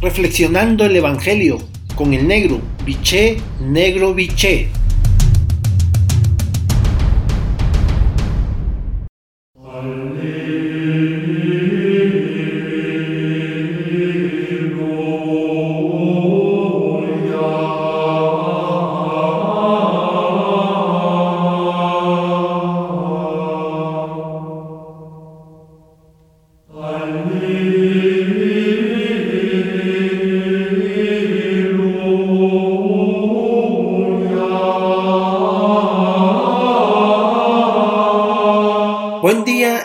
reflexionando el Evangelio con el negro, biché, negro, biché.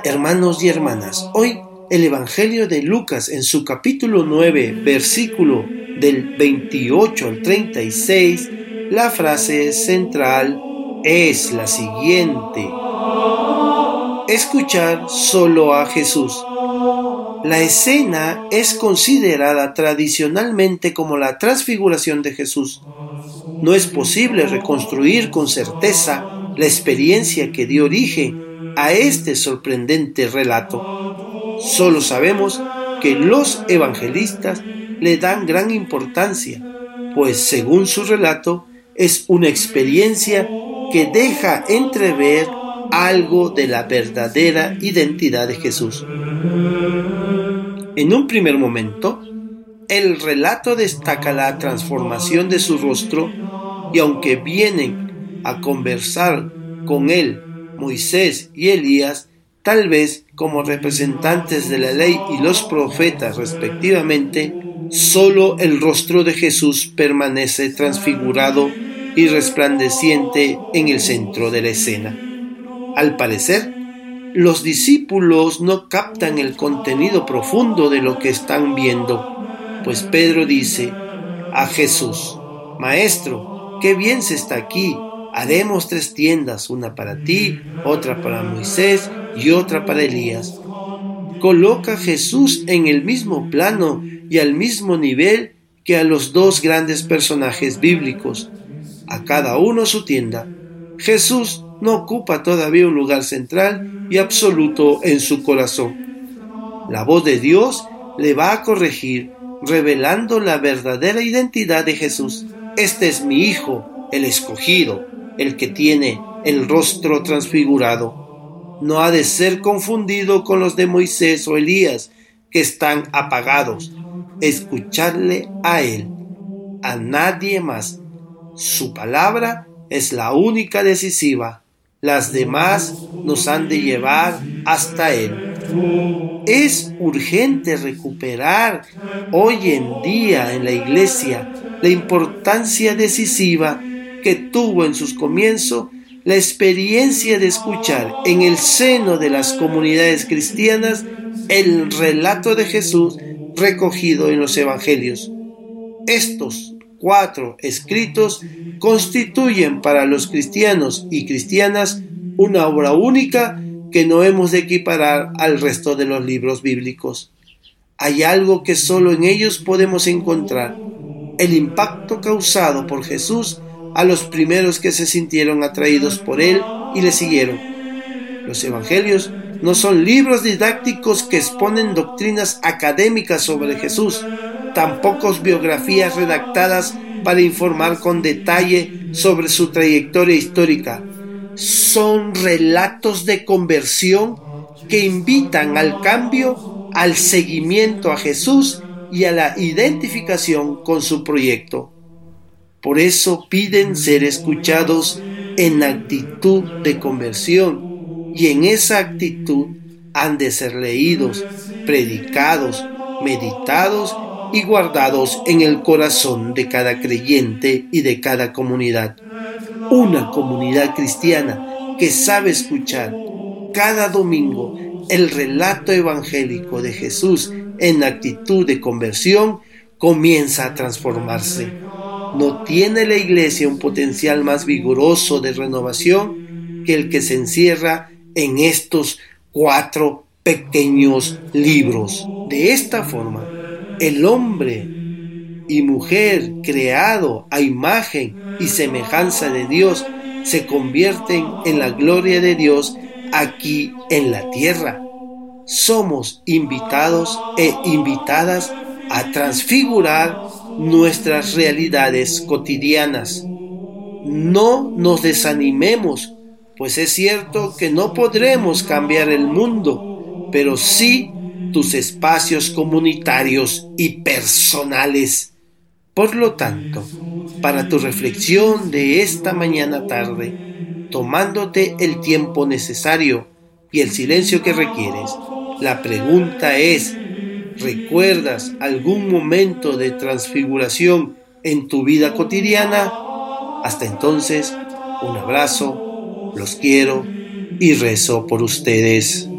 Hermanos y hermanas. Hoy el Evangelio de Lucas en su capítulo 9, versículo del 28 al 36, la frase central es la siguiente. Escuchar solo a Jesús. La escena es considerada tradicionalmente como la transfiguración de Jesús. No es posible reconstruir con certeza la experiencia que dio origen a este sorprendente relato. Solo sabemos que los evangelistas le dan gran importancia, pues según su relato es una experiencia que deja entrever algo de la verdadera identidad de Jesús. En un primer momento, el relato destaca la transformación de su rostro y aunque vienen a conversar con él Moisés y Elías, tal vez como representantes de la ley y los profetas respectivamente, solo el rostro de Jesús permanece transfigurado y resplandeciente en el centro de la escena. Al parecer, los discípulos no captan el contenido profundo de lo que están viendo, pues Pedro dice a Jesús, Maestro, qué bien se está aquí, haremos tres tiendas, una para ti, otra para Moisés y otra para Elías. Coloca a Jesús en el mismo plano y al mismo nivel que a los dos grandes personajes bíblicos, a cada uno su tienda. Jesús no ocupa todavía un lugar central y absoluto en su corazón. La voz de Dios le va a corregir, revelando la verdadera identidad de Jesús. Este es mi Hijo, el escogido, el que tiene el rostro transfigurado. No ha de ser confundido con los de Moisés o Elías, que están apagados. Escucharle a él, a nadie más. Su palabra es la única decisiva. Las demás nos han de llevar hasta él. Es urgente recuperar hoy en día en la iglesia la importancia decisiva que tuvo en sus comienzos la experiencia de escuchar en el seno de las comunidades cristianas el relato de Jesús recogido en los Evangelios. Estos cuatro escritos constituyen para los cristianos y cristianas una obra única que no hemos de equiparar al resto de los libros bíblicos. Hay algo que solo en ellos podemos encontrar, el impacto causado por Jesús a los primeros que se sintieron atraídos por él y le siguieron. Los evangelios no son libros didácticos que exponen doctrinas académicas sobre Jesús, tampoco biografías redactadas para informar con detalle sobre su trayectoria histórica. Son relatos de conversión que invitan al cambio, al seguimiento a Jesús y a la identificación con su proyecto. Por eso piden ser escuchados en actitud de conversión y en esa actitud han de ser leídos, predicados, meditados y guardados en el corazón de cada creyente y de cada comunidad. Una comunidad cristiana que sabe escuchar cada domingo el relato evangélico de Jesús en actitud de conversión comienza a transformarse no tiene la iglesia un potencial más vigoroso de renovación que el que se encierra en estos cuatro pequeños libros. De esta forma, el hombre y mujer creado a imagen y semejanza de Dios se convierten en la gloria de Dios aquí en la tierra. Somos invitados e invitadas a transfigurar nuestras realidades cotidianas. No nos desanimemos, pues es cierto que no podremos cambiar el mundo, pero sí tus espacios comunitarios y personales. Por lo tanto, para tu reflexión de esta mañana tarde, tomándote el tiempo necesario y el silencio que requieres, la pregunta es, ¿Recuerdas algún momento de transfiguración en tu vida cotidiana? Hasta entonces, un abrazo, los quiero y rezo por ustedes.